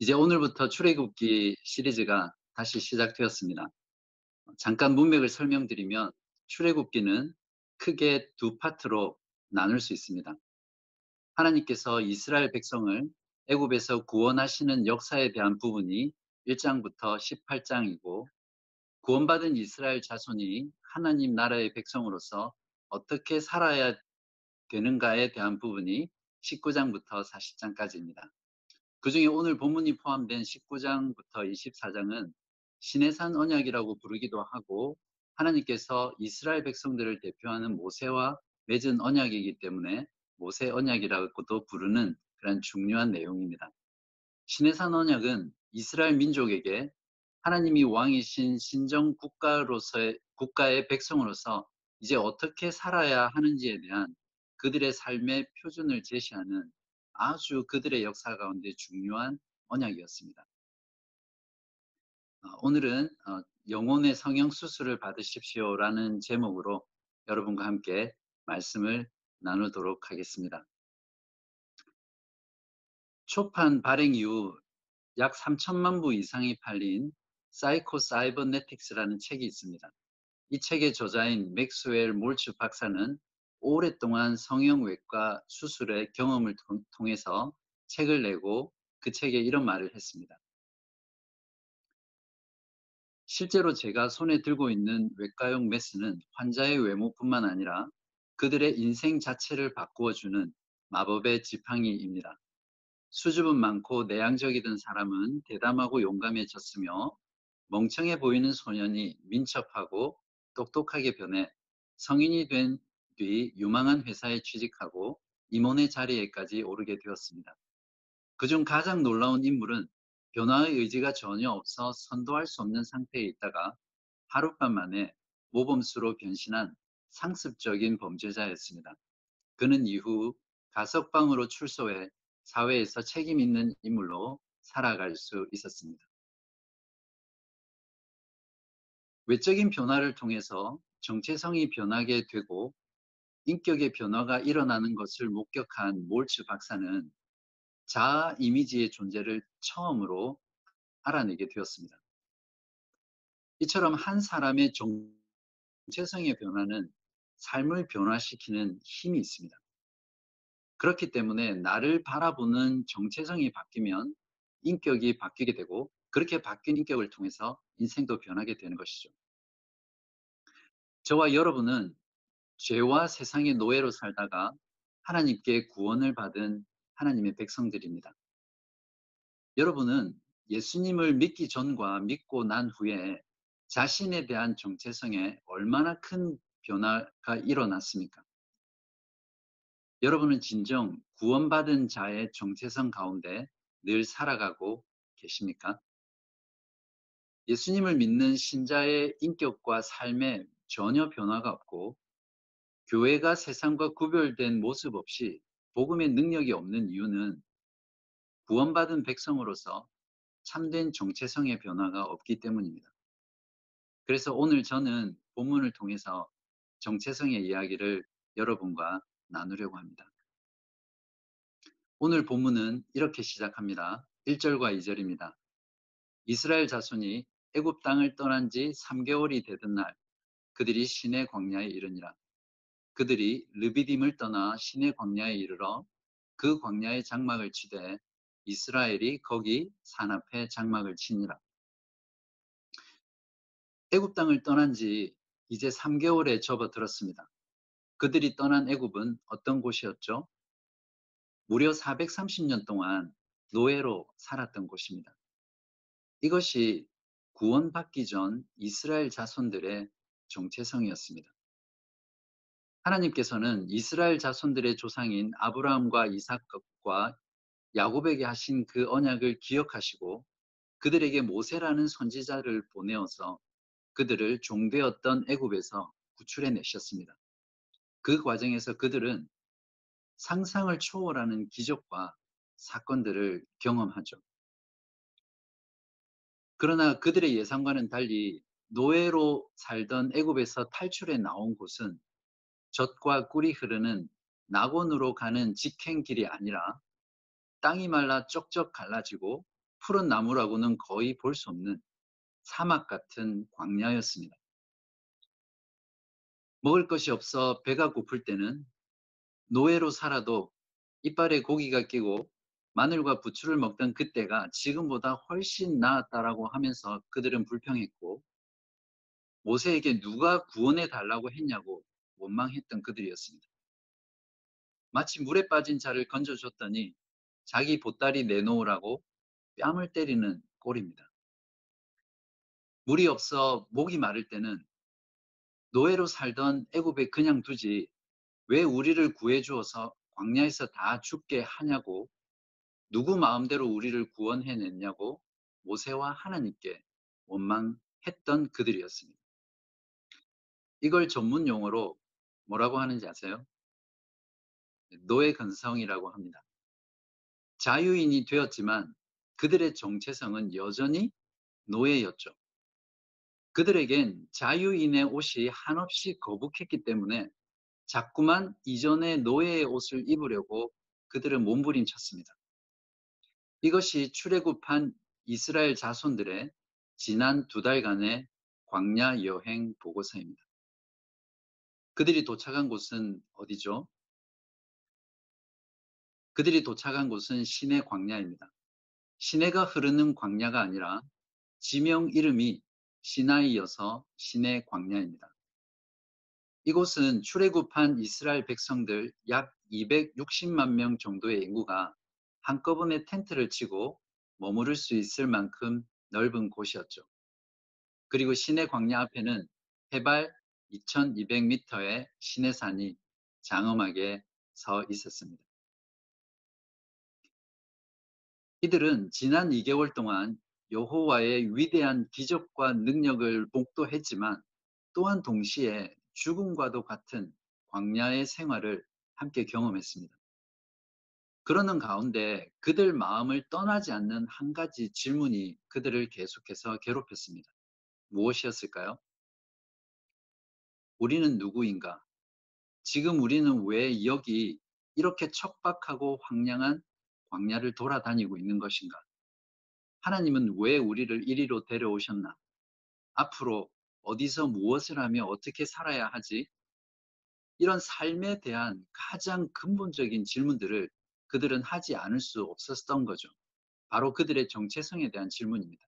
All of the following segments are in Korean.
이제 오늘부터 출애굽기 시리즈가 다시 시작되었습니다. 잠깐 문맥을 설명드리면 출애굽기는 크게 두 파트로 나눌 수 있습니다. 하나님께서 이스라엘 백성을 애굽에서 구원하시는 역사에 대한 부분이 1장부터 18장이고 구원받은 이스라엘 자손이 하나님 나라의 백성으로서 어떻게 살아야 되는가에 대한 부분이 19장부터 40장까지입니다. 그 중에 오늘 본문이 포함된 19장부터 24장은 신해산 언약이라고 부르기도 하고 하나님께서 이스라엘 백성들을 대표하는 모세와 맺은 언약이기 때문에 모세 언약이라고도 부르는 그런 중요한 내용입니다. 신해산 언약은 이스라엘 민족에게 하나님이 왕이신 신정 국가로서의 국가의 백성으로서 이제 어떻게 살아야 하는지에 대한 그들의 삶의 표준을 제시하는 아주 그들의 역사 가운데 중요한 언약이었습니다. 어, 오늘은 어, 영혼의 성형 수술을 받으십시오라는 제목으로 여러분과 함께 말씀을 나누도록 하겠습니다. 초판 발행 이후 약 3천만 부 이상이 팔린 사이코 사이버네틱스라는 책이 있습니다. 이 책의 저자인 맥스웰 몰츠 박사는 오랫동안 성형외과 수술의 경험을 통해서 책을 내고 그 책에 이런 말을 했습니다. 실제로 제가 손에 들고 있는 외과용 메스는 환자의 외모뿐만 아니라 그들의 인생 자체를 바꾸어주는 마법의 지팡이입니다. 수줍음 많고 내향적이던 사람은 대담하고 용감해졌으며 멍청해 보이는 소년이 민첩하고 똑똑하게 변해 성인이 된 뒤 유망한 회사에 취직하고 임원의 자리에까지 오르게 되었습니다. 그중 가장 놀라운 인물은 변화의 의지가 전혀 없어 선도할 수 없는 상태에 있다가 하룻밤 만에 모범수로 변신한 상습적인 범죄자였습니다. 그는 이후 가석방으로 출소해 사회에서 책임 있는 인물로 살아갈 수 있었습니다. 외적인 변화를 통해서 정체성이 변하게 되고 인격의 변화가 일어나는 것을 목격한 몰츠 박사는 자아 이미지의 존재를 처음으로 알아내게 되었습니다. 이처럼 한 사람의 정체성의 변화는 삶을 변화시키는 힘이 있습니다. 그렇기 때문에 나를 바라보는 정체성이 바뀌면 인격이 바뀌게 되고 그렇게 바뀐 인격을 통해서 인생도 변하게 되는 것이죠. 저와 여러분은 죄와 세상의 노예로 살다가 하나님께 구원을 받은 하나님의 백성들입니다. 여러분은 예수님을 믿기 전과 믿고 난 후에 자신에 대한 정체성에 얼마나 큰 변화가 일어났습니까? 여러분은 진정 구원받은 자의 정체성 가운데 늘 살아가고 계십니까? 예수님을 믿는 신자의 인격과 삶에 전혀 변화가 없고 교회가 세상과 구별된 모습 없이 복음의 능력이 없는 이유는 구원받은 백성으로서 참된 정체성의 변화가 없기 때문입니다. 그래서 오늘 저는 본문을 통해서 정체성의 이야기를 여러분과 나누려고 합니다. 오늘 본문은 이렇게 시작합니다. 1절과 2절입니다. 이스라엘 자손이 애굽 땅을 떠난 지 3개월이 되던 날 그들이 시내 광야에 이르니라. 그들이 르비딤을 떠나 신의 광야에 이르러 그 광야의 장막을 치되 이스라엘이 거기 산 앞에 장막을 치니라. 애굽 땅을 떠난 지 이제 3개월에 접어들었습니다. 그들이 떠난 애굽은 어떤 곳이었죠? 무려 430년 동안 노예로 살았던 곳입니다. 이것이 구원받기 전 이스라엘 자손들의 정체성이었습니다. 하나님께서는 이스라엘 자손들의 조상인 아브라함과 이삭과 야곱에게 하신 그 언약을 기억하시고 그들에게 모세라는 선지자를 보내어서 그들을 종되었던 애굽에서 구출해 내셨습니다. 그 과정에서 그들은 상상을 초월하는 기적과 사건들을 경험하죠. 그러나 그들의 예상과는 달리 노예로 살던 애굽에서 탈출해 나온 곳은 젖과 꿀이 흐르는 낙원으로 가는 직행길이 아니라 땅이 말라 쩍쩍 갈라지고 푸른 나무라고는 거의 볼 수 없는 사막 같은 광야였습니다. 먹을 것이 없어 배가 고플 때는 노예로 살아도 이빨에 고기가 끼고 마늘과 부추를 먹던 그때가 지금보다 훨씬 나았다라고 하면서 그들은 불평했고 모세에게 누가 구원해 달라고 했냐고 원망했던 그들이었습니다. 마치 물에 빠진 자를 건져줬더니 자기 보따리 내놓으라고 뺨을 때리는 꼴입니다. 물이 없어 목이 마를 때는 노예로 살던 애굽에 그냥 두지 왜 우리를 구해 주어서 광야에서 다 죽게 하냐고 누구 마음대로 우리를 구원해냈냐고 모세와 하나님께 원망했던 그들이었습니다. 이걸 전문 용어로 뭐라고 하는지 아세요? 노예 근성이라고 합니다. 자유인이 되었지만 그들의 정체성은 여전히 노예였죠. 그들에겐 자유인의 옷이 한없이 거북했기 때문에 자꾸만 이전의 노예의 옷을 입으려고 그들은 몸부림쳤습니다. 이것이 출애굽한 이스라엘 자손들의 지난 두 달간의 광야 여행 보고서입니다. 그들이 도착한 곳은 어디죠? 그들이 도착한 곳은 시내 광야입니다. 시내가 흐르는 광야가 아니라 지명 이름이 시나이여서 시내 광야입니다. 이곳은 출애굽한 이스라엘 백성들 약 260만 명 정도의 인구가 한꺼번에 텐트를 치고 머무를 수 있을 만큼 넓은 곳이었죠. 그리고 시내 광야 앞에는 해발 2200m의 시내산이 장엄하게 서 있었습니다. 이들은 지난 2개월 동안 여호와의 위대한 기적과 능력을 목도했지만 또한 동시에 죽음과도 같은 광야의 생활을 함께 경험했습니다. 그러는 가운데 그들 마음을 떠나지 않는 한 가지 질문이 그들을 계속해서 괴롭혔습니다. 무엇이었을까요? 우리는 누구인가? 지금 우리는 왜 여기 이렇게 척박하고 황량한 광야를 돌아다니고 있는 것인가? 하나님은 왜 우리를 이리로 데려오셨나? 앞으로 어디서 무엇을 하며 어떻게 살아야 하지? 이런 삶에 대한 가장 근본적인 질문들을 그들은 하지 않을 수 없었던 거죠. 바로 그들의 정체성에 대한 질문입니다.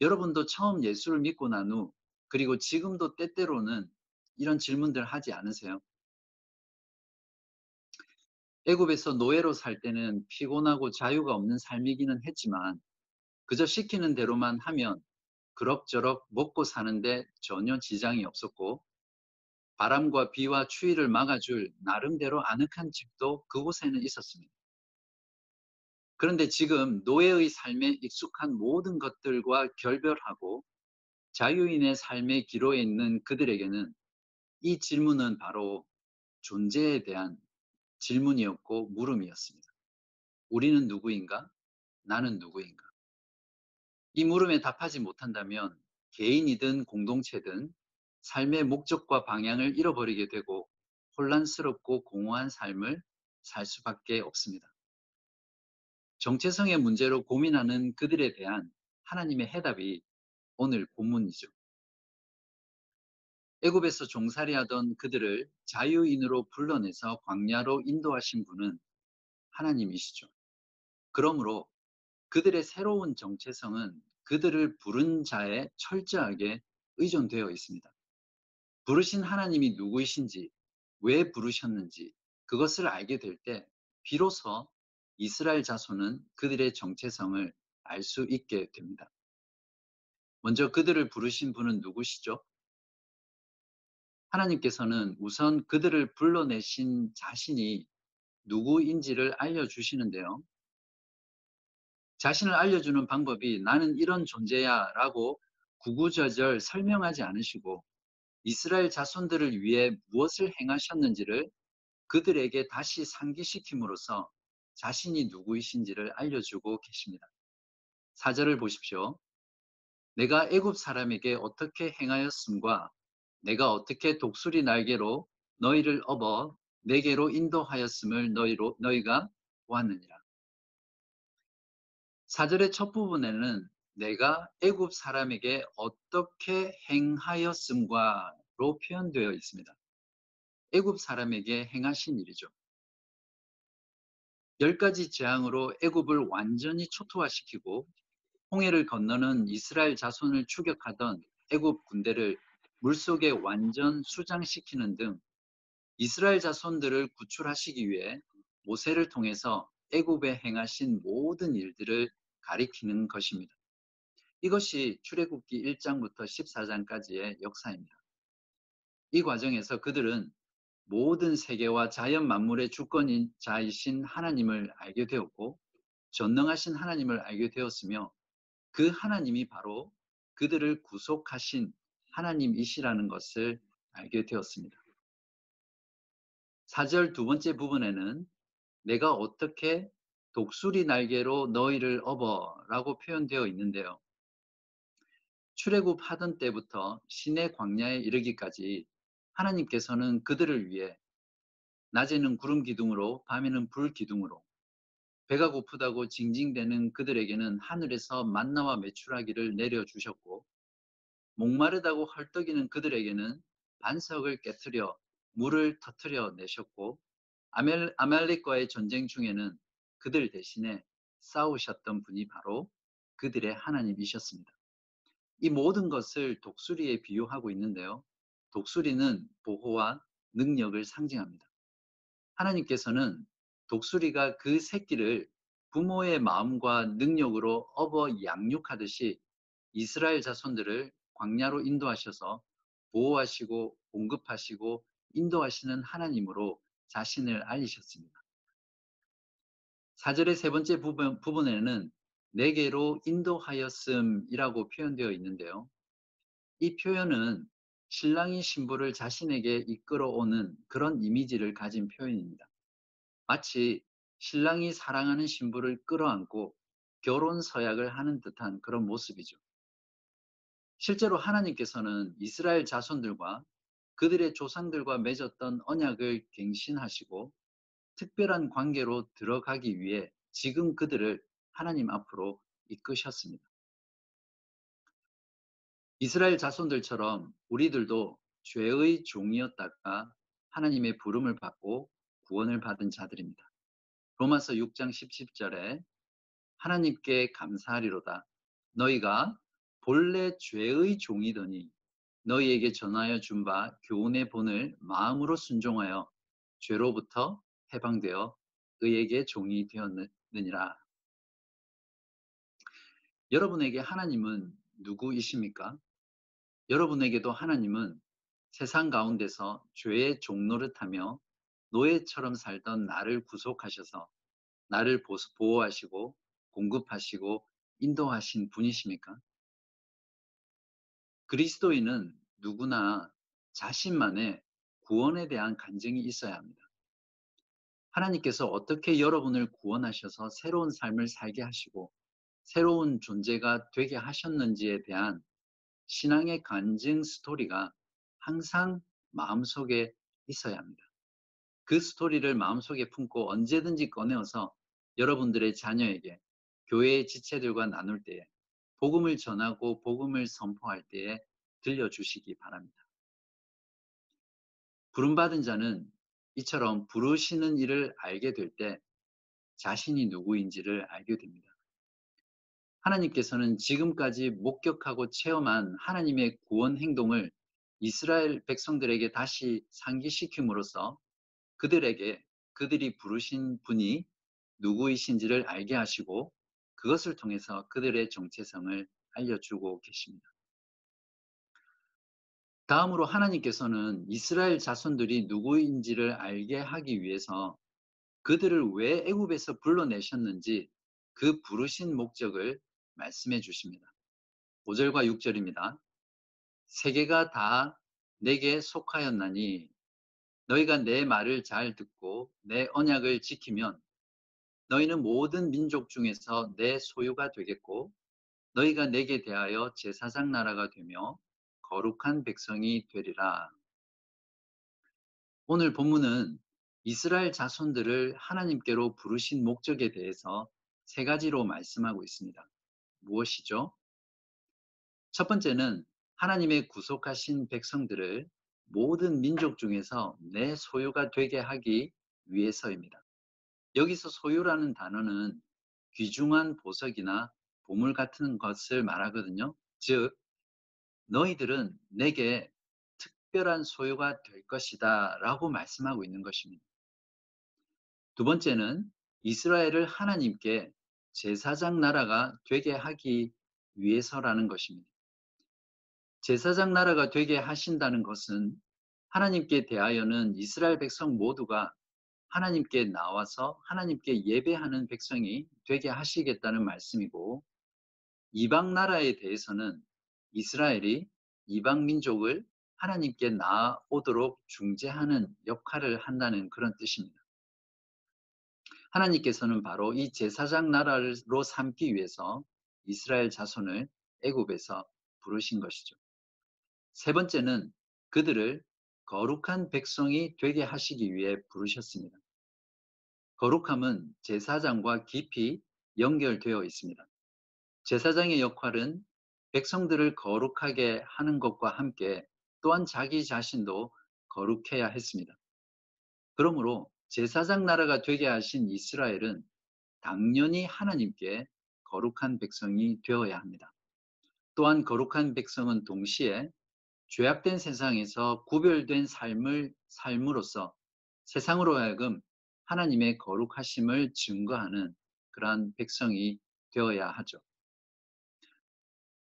여러분도 처음 예수를 믿고 난 후, 그리고 지금도 때때로는 이런 질문들 하지 않으세요? 애굽에서 노예로 살 때는 피곤하고 자유가 없는 삶이기는 했지만 그저 시키는 대로만 하면 그럭저럭 먹고 사는데 전혀 지장이 없었고 바람과 비와 추위를 막아줄 나름대로 아늑한 집도 그곳에는 있었습니다. 그런데 지금 노예의 삶에 익숙한 모든 것들과 결별하고 자유인의 삶의 기로에 있는 그들에게는 이 질문은 바로 존재에 대한 질문이었고 물음이었습니다. 우리는 누구인가? 나는 누구인가? 이 물음에 답하지 못한다면 개인이든 공동체든 삶의 목적과 방향을 잃어버리게 되고 혼란스럽고 공허한 삶을 살 수밖에 없습니다. 정체성의 문제로 고민하는 그들에 대한 하나님의 해답이 오늘 본문이죠. 애굽에서 종살이하던 그들을 자유인으로 불러내서 광야로 인도하신 분은 하나님이시죠. 그러므로 그들의 새로운 정체성은 그들을 부른 자에 철저하게 의존되어 있습니다. 부르신 하나님이 누구이신지, 왜 부르셨는지 그것을 알게 될 때 비로소 이스라엘 자손은 그들의 정체성을 알 수 있게 됩니다. 먼저 그들을 부르신 분은 누구시죠? 하나님께서는 우선 그들을 불러내신 자신이 누구인지를 알려주시는데요. 자신을 알려주는 방법이 나는 이런 존재야 라고 구구절절 설명하지 않으시고 이스라엘 자손들을 위해 무엇을 행하셨는지를 그들에게 다시 상기시킴으로써 자신이 누구이신지를 알려주고 계십니다. 사절을 보십시오. 내가 애굽 사람에게 어떻게 행하였음과 내가 어떻게 독수리 날개로 너희를 업어 내게로 인도하였음을 너희로, 너희가 보았느니라. 사절의 첫 부분에는 내가 애굽 사람에게 어떻게 행하였음과로 표현되어 있습니다. 애굽 사람에게 행하신 일이죠. 열 가지 재앙으로 애굽을 완전히 초토화시키고 홍해를 건너는 이스라엘 자손을 추격하던 애굽 군대를 물속에 완전 수장시키는 등 이스라엘 자손들을 구출하시기 위해 모세를 통해서 애굽에 행하신 모든 일들을 가리키는 것입니다. 이것이 출애굽기 1장부터 14장까지의 역사입니다. 이 과정에서 그들은 모든 세계와 자연 만물의 주권자이신 하나님을 알게 되었고 전능하신 하나님을 알게 되었으며 그 하나님이 바로 그들을 구속하신 하나님이시라는 것을 알게 되었습니다. 4절 두 번째 부분에는 내가 어떻게 독수리 날개로 너희를 업어라고 표현되어 있는데요. 출애굽 하던 때부터 신의 광야에 이르기까지 하나님께서는 그들을 위해 낮에는 구름 기둥으로 밤에는 불 기둥으로 배가 고프다고 징징대는 그들에게는 하늘에서 만나와 메추라기를 내려주셨고 목마르다고 헐떡이는 그들에게는 반석을 깨뜨려 물을 터뜨려 내셨고 아멜, 아말렉과의 전쟁 중에는 그들 대신에 싸우셨던 분이 바로 그들의 하나님이셨습니다. 이 모든 것을 독수리에 비유하고 있는데요. 독수리는 보호와 능력을 상징합니다. 하나님께서는 독수리가 그 새끼를 부모의 마음과 능력으로 업어 양육하듯이 이스라엘 자손들을 광야로 인도하셔서 보호하시고 공급하시고 인도하시는 하나님으로 자신을 알리셨습니다. 사절의 세 번째 부분, 부분에는 내게로 인도하였음이라고 표현되어 있는데요. 이 표현은 신랑이 신부를 자신에게 이끌어오는 그런 이미지를 가진 표현입니다. 마치 신랑이 사랑하는 신부를 끌어안고 결혼 서약을 하는 듯한 그런 모습이죠. 실제로 하나님께서는 이스라엘 자손들과 그들의 조상들과 맺었던 언약을 갱신하시고 특별한 관계로 들어가기 위해 지금 그들을 하나님 앞으로 이끄셨습니다. 이스라엘 자손들처럼 우리들도 죄의 종이었다가 하나님의 부름을 받고 구원을 받은 자들입니다. 로마서 6장 17절에 하나님께 감사하리로다. 너희가 본래 죄의 종이더니 너희에게 전하여 준 바 교훈의 본을 마음으로 순종하여 죄로부터 해방되어 의에게 종이 되었느니라. 여러분에게 하나님은 누구이십니까? 여러분에게도 하나님은 세상 가운데서 죄의 종노릇하며 노예처럼 살던 나를 구속하셔서 나를 보호하시고 공급하시고 인도하신 분이십니까? 그리스도인은 누구나 자신만의 구원에 대한 간증이 있어야 합니다. 하나님께서 어떻게 여러분을 구원하셔서 새로운 삶을 살게 하시고 새로운 존재가 되게 하셨는지에 대한 신앙의 간증 스토리가 항상 마음속에 있어야 합니다. 그 스토리를 마음속에 품고 언제든지 꺼내어서 여러분들의 자녀에게 교회의 지체들과 나눌 때에 복음을 전하고 복음을 선포할 때에 들려주시기 바랍니다. 부름받은 자는 이처럼 부르시는 일을 알게 될 때 자신이 누구인지를 알게 됩니다. 하나님께서는 지금까지 목격하고 체험한 하나님의 구원 행동을 이스라엘 백성들에게 다시 상기시킴으로써 그들에게 그들이 부르신 분이 누구이신지를 알게 하시고 그것을 통해서 그들의 정체성을 알려주고 계십니다. 다음으로 하나님께서는 이스라엘 자손들이 누구인지를 알게 하기 위해서 그들을 왜 애굽에서 불러내셨는지 그 부르신 목적을 말씀해 주십니다. 5절과 6절입니다. 세계가 다 내게 속하였나니 너희가 내 말을 잘 듣고 내 언약을 지키면 너희는 모든 민족 중에서 내 소유가 되겠고 너희가 내게 대하여 제사장 나라가 되며 거룩한 백성이 되리라. 오늘 본문은 이스라엘 자손들을 하나님께로 부르신 목적에 대해서 세 가지로 말씀하고 있습니다. 무엇이죠? 첫 번째는 하나님의 구속하신 백성들을 모든 민족 중에서 내 소유가 되게 하기 위해서입니다. 여기서 소유라는 단어는 귀중한 보석이나 보물 같은 것을 말하거든요. 즉, 너희들은 내게 특별한 소유가 될 것이다 라고 말씀하고 있는 것입니다. 두 번째는 이스라엘을 하나님께 제사장 나라가 되게 하기 위해서라는 것입니다. 제사장 나라가 되게 하신다는 것은 하나님께 대하여는 이스라엘 백성 모두가 하나님께 나와서 하나님께 예배하는 백성이 되게 하시겠다는 말씀이고 이방 나라에 대해서는 이스라엘이 이방 민족을 하나님께 나아오도록 중재하는 역할을 한다는 그런 뜻입니다. 하나님께서는 바로 이 제사장 나라로 삼기 위해서 이스라엘 자손을 애굽에서 부르신 것이죠. 세 번째는 그들을 거룩한 백성이 되게 하시기 위해 부르셨습니다. 거룩함은 제사장과 깊이 연결되어 있습니다. 제사장의 역할은 백성들을 거룩하게 하는 것과 함께 또한 자기 자신도 거룩해야 했습니다. 그러므로 제사장 나라가 되게 하신 이스라엘은 당연히 하나님께 거룩한 백성이 되어야 합니다. 또한 거룩한 백성은 동시에 죄악된 세상에서 구별된 삶을 삶으로써 세상으로 하여금 하나님의 거룩하심을 증거하는 그러한 백성이 되어야 하죠.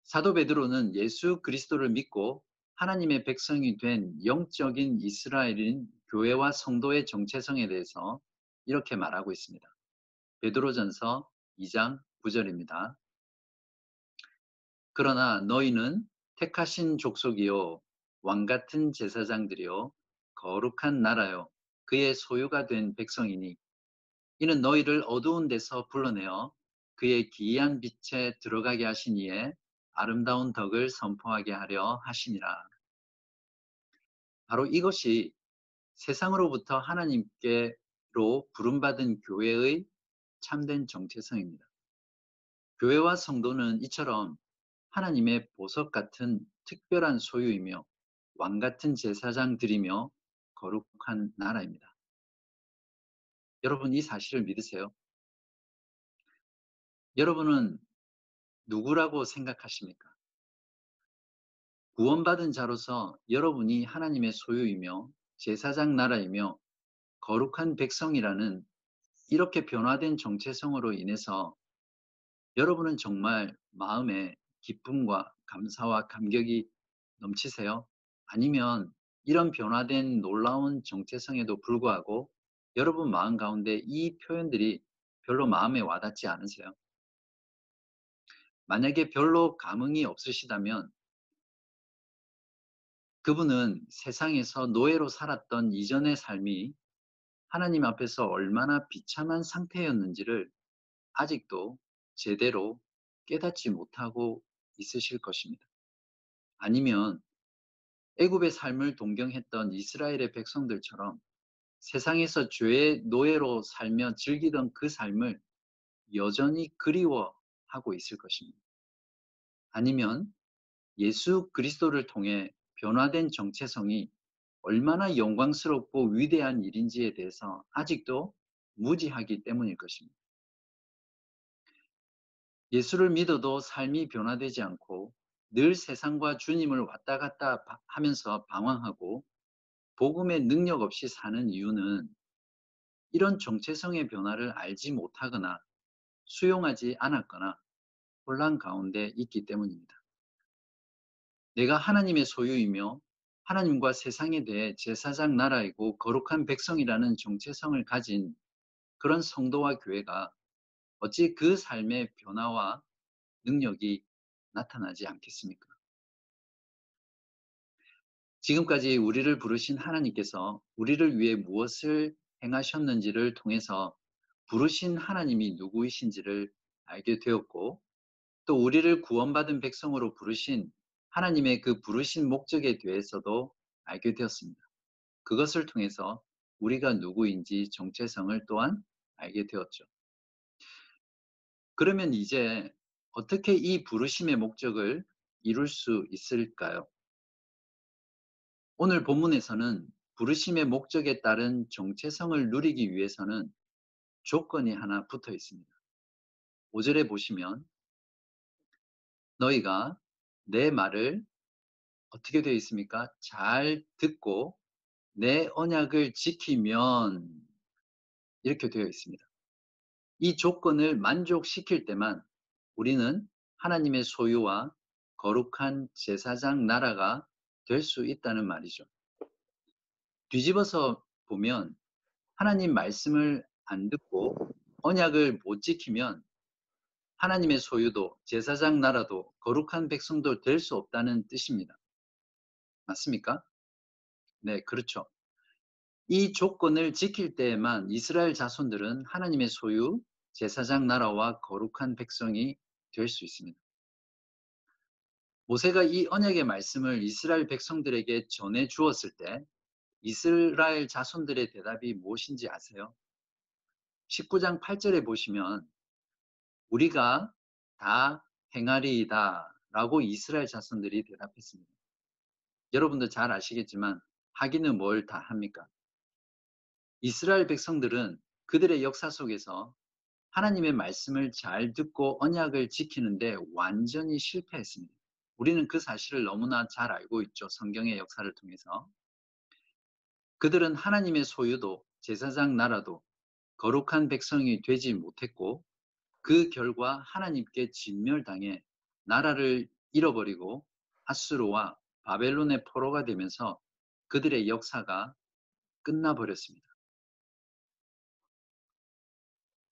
사도 베드로는 예수 그리스도를 믿고 하나님의 백성이 된 영적인 이스라엘인 교회와 성도의 정체성에 대해서 이렇게 말하고 있습니다. 베드로전서 2장 9절입니다. 그러나 너희는 택하신 족속이요 왕 같은 제사장들이요 거룩한 나라요 그의 소유가 된 백성이니 이는 너희를 어두운 데서 불러내어 그의 기이한 빛에 들어가게 하신 이에 아름다운 덕을 선포하게 하려 하시니라. 바로 이것이 세상으로부터 하나님께로 부름받은 교회의 참된 정체성입니다. 교회와 성도는 이처럼 하나님의 보석 같은 특별한 소유이며 왕 같은 제사장들이며 거룩한 나라입니다. 여러분 이 사실을 믿으세요? 여러분은 누구라고 생각하십니까? 구원받은 자로서 여러분이 하나님의 소유이며 제사장 나라이며 거룩한 백성이라는 이렇게 변화된 정체성으로 인해서 여러분은 정말 마음에 기쁨과 감사와 감격이 넘치세요? 아니면 이런 변화된 놀라운 정체성에도 불구하고 여러분 마음 가운데 이 표현들이 별로 마음에 와닿지 않으세요? 만약에 별로 감흥이 없으시다면 그분은 세상에서 노예로 살았던 이전의 삶이 하나님 앞에서 얼마나 비참한 상태였는지를 아직도 제대로 깨닫지 못하고 있으실 것입니다. 아니면 애굽의 삶을 동경했던 이스라엘의 백성들처럼 세상에서 죄의 노예로 살며 즐기던 그 삶을 여전히 그리워하고 있을 것입니다. 아니면 예수 그리스도를 통해 변화된 정체성이 얼마나 영광스럽고 위대한 일인지에 대해서 아직도 무지하기 때문일 것입니다. 예수를 믿어도 삶이 변화되지 않고 늘 세상과 주님을 왔다 갔다 하면서 방황하고 복음의 능력 없이 사는 이유는 이런 정체성의 변화를 알지 못하거나 수용하지 않았거나 혼란 가운데 있기 때문입니다. 내가 하나님의 소유이며 하나님과 세상에 대해 제사장 나라이고 거룩한 백성이라는 정체성을 가진 그런 성도와 교회가 어찌 그 삶의 변화와 능력이 나타나지 않겠습니까? 지금까지 우리를 부르신 하나님께서 우리를 위해 무엇을 행하셨는지를 통해서 부르신 하나님이 누구이신지를 알게 되었고 또 우리를 구원받은 백성으로 부르신 하나님의 그 부르신 목적에 대해서도 알게 되었습니다. 그것을 통해서 우리가 누구인지 정체성을 또한 알게 되었죠. 그러면 이제 어떻게 이 부르심의 목적을 이룰 수 있을까요? 오늘 본문에서는 부르심의 목적에 따른 정체성을 누리기 위해서는 조건이 하나 붙어 있습니다. 5절에 보시면 너희가 내 말을 어떻게 되어 있습니까? 잘 듣고 내 언약을 지키면 이렇게 되어 있습니다. 이 조건을 만족시킬 때만 우리는 하나님의 소유와 거룩한 제사장 나라가 될 수 있다는 말이죠. 뒤집어서 보면 하나님 말씀을 안 듣고 언약을 못 지키면 하나님의 소유도 제사장 나라도 거룩한 백성도 될 수 없다는 뜻입니다. 맞습니까? 네, 그렇죠. 이 조건을 지킬 때에만 이스라엘 자손들은 하나님의 소유, 제사장 나라와 거룩한 백성이 될 수 있습니다. 모세가 이 언약의 말씀을 이스라엘 백성들에게 전해 주었을 때 이스라엘 자손들의 대답이 무엇인지 아세요? 19장 8절에 보시면 우리가 다 행하리이다 라고 이스라엘 자손들이 대답했습니다. 여러분도 잘 아시겠지만 하기는 뭘 다 합니까? 이스라엘 백성들은 그들의 역사 속에서 하나님의 말씀을 잘 듣고 언약을 지키는데 완전히 실패했습니다. 우리는 그 사실을 너무나 잘 알고 있죠. 성경의 역사를 통해서. 그들은 하나님의 소유도 제사장 나라도 거룩한 백성이 되지 못했고 그 결과 하나님께 진멸당해 나라를 잃어버리고 하스로와 바벨론의 포로가 되면서 그들의 역사가 끝나버렸습니다.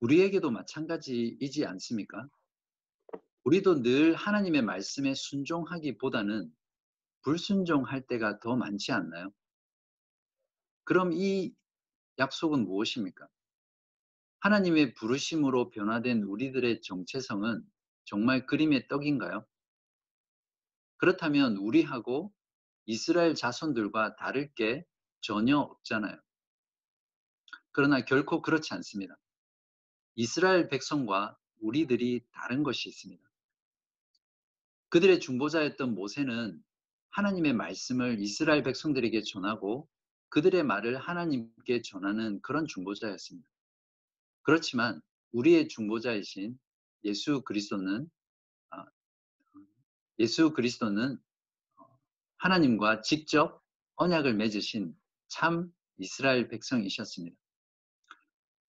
우리에게도 마찬가지이지 않습니까? 우리도 늘 하나님의 말씀에 순종하기보다는 불순종할 때가 더 많지 않나요? 그럼 이 약속은 무엇입니까? 하나님의 부르심으로 변화된 우리들의 정체성은 정말 그림의 떡인가요? 그렇다면 우리하고 이스라엘 자손들과 다를 게 전혀 없잖아요. 그러나 결코 그렇지 않습니다. 이스라엘 백성과 우리들이 다른 것이 있습니다. 그들의 중보자였던 모세는 하나님의 말씀을 이스라엘 백성들에게 전하고 그들의 말을 하나님께 전하는 그런 중보자였습니다. 그렇지만 우리의 중보자이신 예수 그리스도는 아, 예수 그리스도는 어, 하나님과 직접 언약을 맺으신 참 이스라엘 백성이셨습니다.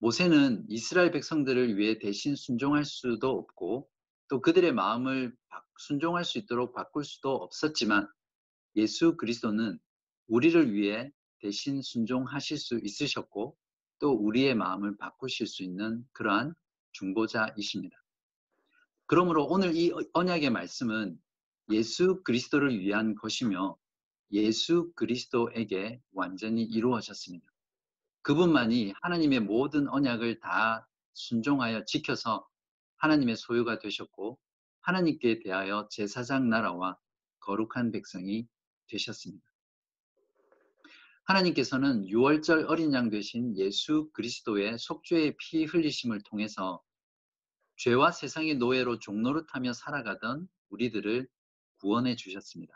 모세는 이스라엘 백성들을 위해 대신 순종할 수도 없고 또 그들의 마음을 순종할 수 있도록 바꿀 수도 없었지만 예수 그리스도는 우리를 위해 대신 순종하실 수 있으셨고 또 우리의 마음을 바꾸실 수 있는 그러한 중보자이십니다. 그러므로 오늘 이 언약의 말씀은 예수 그리스도를 위한 것이며 예수 그리스도에게 완전히 이루어졌습니다. 그분만이 하나님의 모든 언약을 다 순종하여 지켜서 하나님의 소유가 되셨고 하나님께 대하여 제사장 나라와 거룩한 백성이 되셨습니다. 하나님께서는 6월절 어린 양 되신 예수 그리스도의 속죄의 피 흘리심을 통해서 죄와 세상의 노예로 종노릇하며 살아가던 우리들을 구원해 주셨습니다.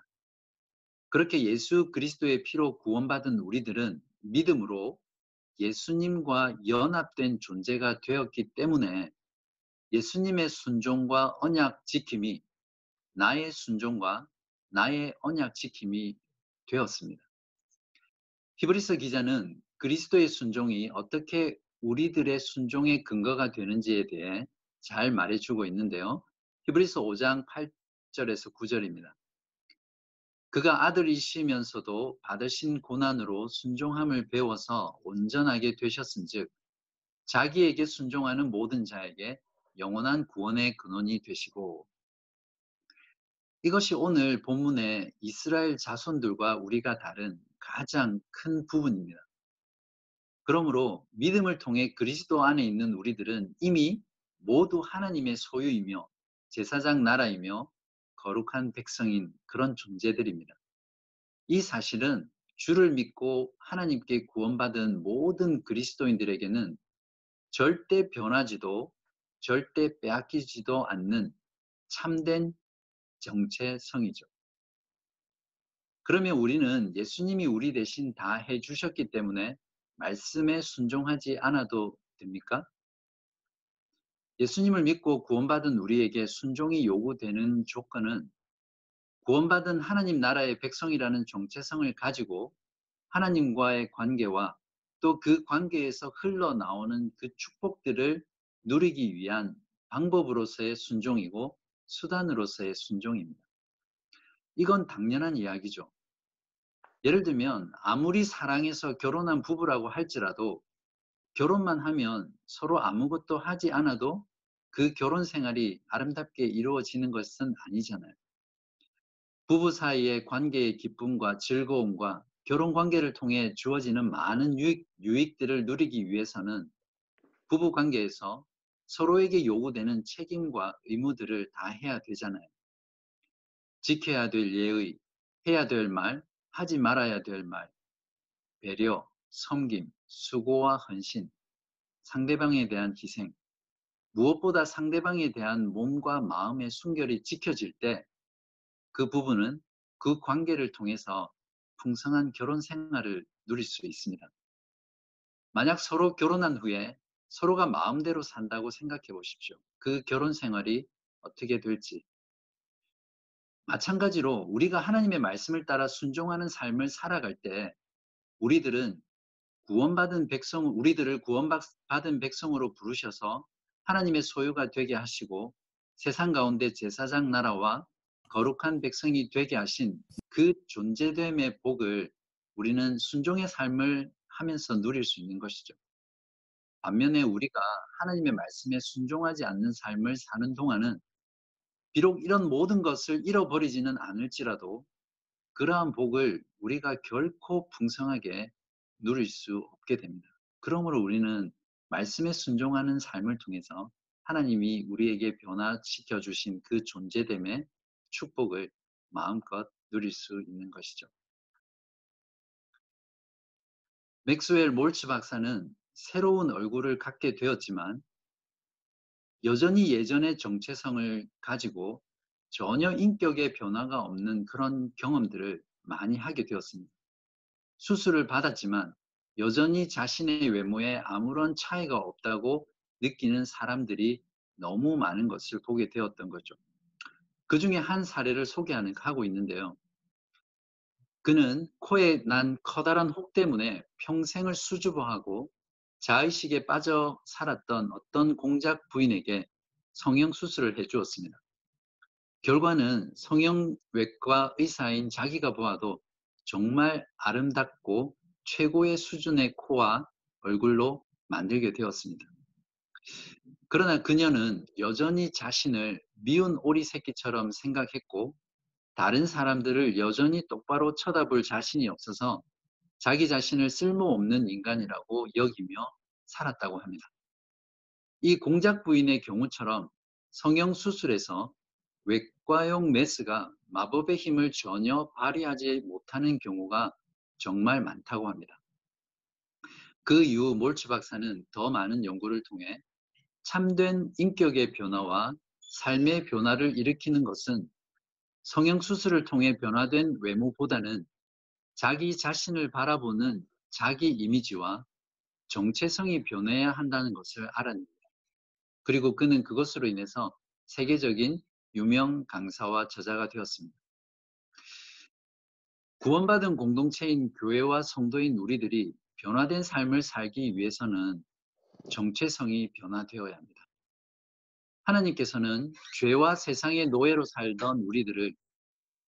그렇게 예수 그리스도의 피로 구원받은 우리들은 믿음으로 예수님과 연합된 존재가 되었기 때문에 예수님의 순종과 언약 지킴이 나의 순종과 나의 언약 지킴이 되었습니다. 히브리서 기자는 그리스도의 순종이 어떻게 우리들의 순종의 근거가 되는지에 대해 잘 말해주고 있는데요. 히브리서 5장 8절에서 9절입니다. 그가 아들이시면서도 받으신 고난으로 순종함을 배워서 온전하게 되셨은즉 자기에게 순종하는 모든 자에게 영원한 구원의 근원이 되시고 이것이 오늘 본문의 이스라엘 자손들과 우리가 다른 가장 큰 부분입니다. 그러므로 믿음을 통해 그리스도 안에 있는 우리들은 이미 모두 하나님의 소유이며 제사장 나라이며 거룩한 백성인 그런 존재들입니다. 이 사실은 주를 믿고 하나님께 구원받은 모든 그리스도인들에게는 절대 변하지도 절대 빼앗기지도 않는 참된 정체성이죠. 그러면 우리는 예수님이 우리 대신 다 해주셨기 때문에 말씀에 순종하지 않아도 됩니까? 예수님을 믿고 구원받은 우리에게 순종이 요구되는 조건은 구원받은 하나님 나라의 백성이라는 정체성을 가지고 하나님과의 관계와 또 그 관계에서 흘러나오는 그 축복들을 누리기 위한 방법으로서의 순종이고 수단으로서의 순종입니다. 이건 당연한 이야기죠. 예를 들면 아무리 사랑해서 결혼한 부부라고 할지라도 결혼만 하면 서로 아무것도 하지 않아도 그 결혼 생활이 아름답게 이루어지는 것은 아니잖아요. 부부 사이의 관계의 기쁨과 즐거움과 결혼 관계를 통해 주어지는 많은 유익, 유익들을 누리기 위해서는 부부 관계에서 서로에게 요구되는 책임과 의무들을 다 해야 되잖아요. 지켜야 될 예의, 해야 될 말, 하지 말아야 될 말, 배려, 섬김, 수고와 헌신, 상대방에 대한 희생, 무엇보다 상대방에 대한 몸과 마음의 순결이 지켜질 때 그 부부는 그 관계를 통해서 풍성한 결혼 생활을 누릴 수 있습니다. 만약 서로 결혼한 후에 서로가 마음대로 산다고 생각해 보십시오. 그 결혼 생활이 어떻게 될지. 마찬가지로 우리가 하나님의 말씀을 따라 순종하는 삶을 살아갈 때 우리들은 구원받은 백성, 우리들을 구원받은 백성으로 부르셔서 하나님의 소유가 되게 하시고 세상 가운데 제사장 나라와 거룩한 백성이 되게 하신 그 존재됨의 복을 우리는 순종의 삶을 하면서 누릴 수 있는 것이죠. 반면에 우리가 하나님의 말씀에 순종하지 않는 삶을 사는 동안은 비록 이런 모든 것을 잃어버리지는 않을지라도 그러한 복을 우리가 결코 풍성하게 누릴 수 없게 됩니다. 그러므로 우리는 말씀에 순종하는 삶을 통해서 하나님이 우리에게 변화시켜 주신 그 존재됨의 축복을 마음껏 누릴 수 있는 것이죠. 맥스웰 몰츠 박사는 새로운 얼굴을 갖게 되었지만 여전히 예전의 정체성을 가지고 전혀 인격의 변화가 없는 그런 경험들을 많이 하게 되었습니다. 수술을 받았지만 여전히 자신의 외모에 아무런 차이가 없다고 느끼는 사람들이 너무 많은 것을 보게 되었던 거죠. 그 중에 한 사례를 소개하는 하고 있는데요. 그는 코에 난 커다란 혹 때문에 평생을 수줍어하고 자의식에 빠져 살았던 어떤 공작 부인에게 성형 수술을 해 주었습니다. 결과는 성형외과 의사인 자기가 보아도 정말 아름답고 최고의 수준의 코와 얼굴로 만들게 되었습니다. 그러나 그녀는 여전히 자신을 미운 오리 새끼처럼 생각했고 다른 사람들을 여전히 똑바로 쳐다볼 자신이 없어서 자기 자신을 쓸모없는 인간이라고 여기며 살았다고 합니다. 이 공작 부인의 경우처럼 성형 수술에서 외과용 메스가 마법의 힘을 전혀 발휘하지 못하는 경우가 정말 많다고 합니다. 그 이후 몰츠 박사는 더 많은 연구를 통해 참된 인격의 변화와 삶의 변화를 일으키는 것은 성형수술을 통해 변화된 외모보다는 자기 자신을 바라보는 자기 이미지와 정체성이 변해야 한다는 것을 알아냅니다. 그리고 그는 그것으로 인해서 세계적인 유명 강사와 저자가 되었습니다. 구원받은 공동체인 교회와 성도인 우리들이 변화된 삶을 살기 위해서는 정체성이 변화되어야 합니다. 하나님께서는 죄와 세상의 노예로 살던 우리들을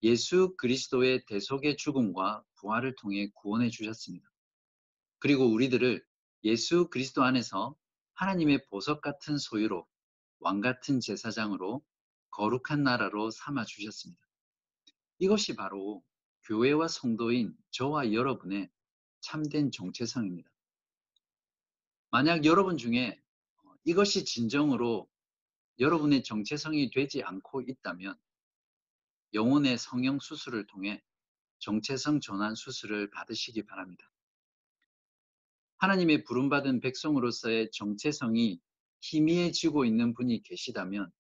예수 그리스도의 대속의 죽음과 부활을 통해 구원해 주셨습니다. 그리고 우리들을 예수 그리스도 안에서 하나님의 보석 같은 소유로 왕 같은 제사장으로 거룩한 나라로 삼아 주셨습니다. 이것이 바로 교회와 성도인 저와 여러분의 참된 정체성입니다. 만약 여러분 중에 이것이 진정으로 여러분의 정체성이 되지 않고 있다면 영혼의 성형 수술을 통해 정체성 전환 수술을 받으시기 바랍니다. 하나님의 부름받은 백성으로서의 정체성이 희미해지고 있는 분이 계시다면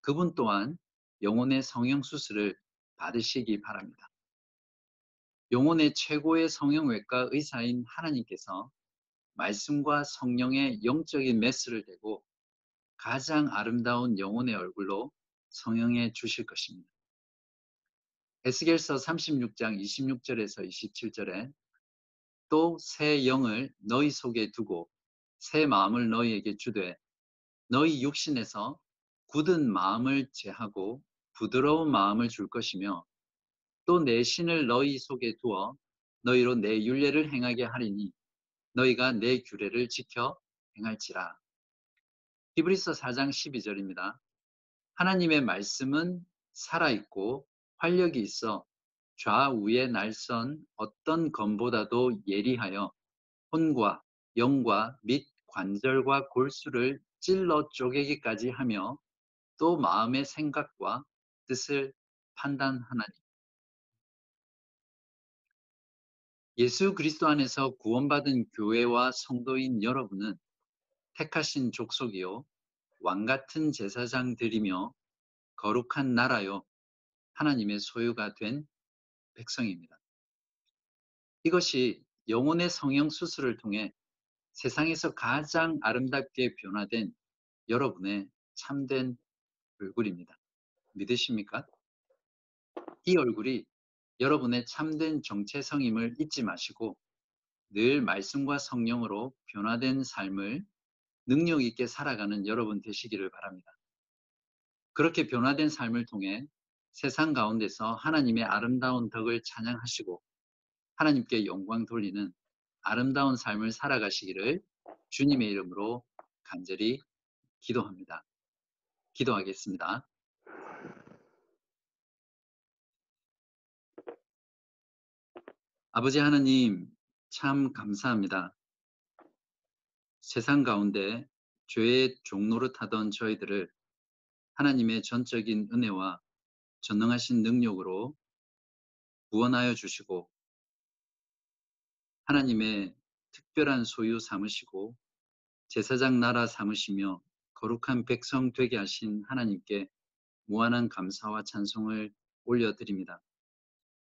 그분 또한 영혼의 성형 수술을 받으시기 바랍니다. 영혼의 최고의 성형외과 의사인 하나님께서 말씀과 성령의 영적인 메스를 대고 가장 아름다운 영혼의 얼굴로 성형해 주실 것입니다. 에스겔서 36장 26절에서 27절에 또 새 영을 너희 속에 두고 새 마음을 너희에게 주되 너희 육신에서 굳은 마음을 제하고 부드러운 마음을 줄 것이며 또 내 신을 너희 속에 두어 너희로 내 윤례를 행하게 하리니 너희가 내 규례를 지켜 행할지라. 히브리서 4장 12절입니다. 하나님의 말씀은 살아있고 활력이 있어 좌우의 날선 어떤 검보다도 예리하여 혼과 영과 및 관절과 골수를 찔러 쪼개기까지 하며 또 마음의 생각과 뜻을 판단하나니. 예수 그리스도 안에서 구원받은 교회와 성도인 여러분은 택하신 족속이요 왕 같은 제사장들이며 거룩한 나라요 하나님의 소유가 된 백성입니다. 이것이 영혼의 성형 수술을 통해 세상에서 가장 아름답게 변화된 여러분의 참된 얼굴입니다. 믿으십니까? 이 얼굴이 여러분의 참된 정체성임을 잊지 마시고 늘 말씀과 성령으로 변화된 삶을 능력 있게 살아가는 여러분 되시기를 바랍니다. 그렇게 변화된 삶을 통해 세상 가운데서 하나님의 아름다운 덕을 찬양하시고 하나님께 영광 돌리는 아름다운 삶을 살아가시기를 주님의 이름으로 간절히 기도합니다. 기도하겠습니다. 아버지 하나님, 참 감사합니다. 세상 가운데 죄의 타던 저희들을 하나님의 전적인 은혜와 전능하신 능력으로 구원하여 주시고 하나님의 특별한 소유 삼으시고 제사장 나라 삼으시며 거룩한 백성 되게 하신 하나님께 무한한 감사와 찬송을 올려드립니다.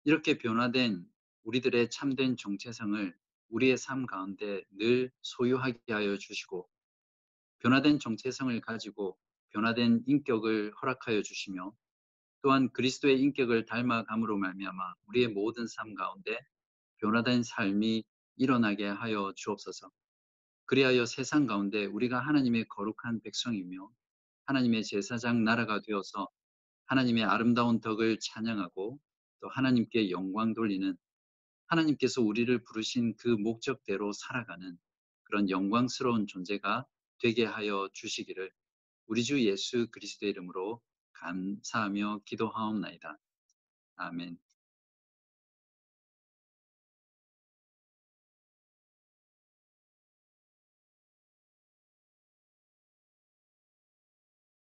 이렇게 변화된 우리들의 참된 정체성을 우리의 삶 가운데 늘 소유하게 하여 주시고 변화된 정체성을 가지고 변화된 인격을 허락하여 주시며 또한 그리스도의 인격을 닮아감으로 말미암아 우리의 모든 삶 가운데 변화된 삶이 일어나게 하여 주옵소서. 그리하여 세상 가운데 우리가 하나님의 거룩한 백성이며 하나님의 제사장 나라가 되어서 하나님의 아름다운 덕을 찬양하고 또 하나님께 영광 돌리는 하나님께서 우리를 부르신 그 목적대로 살아가는 그런 영광스러운 존재가 되게 하여 주시기를 우리 주 예수 그리스도의 이름으로 감사하며 기도하옵나이다. 아멘.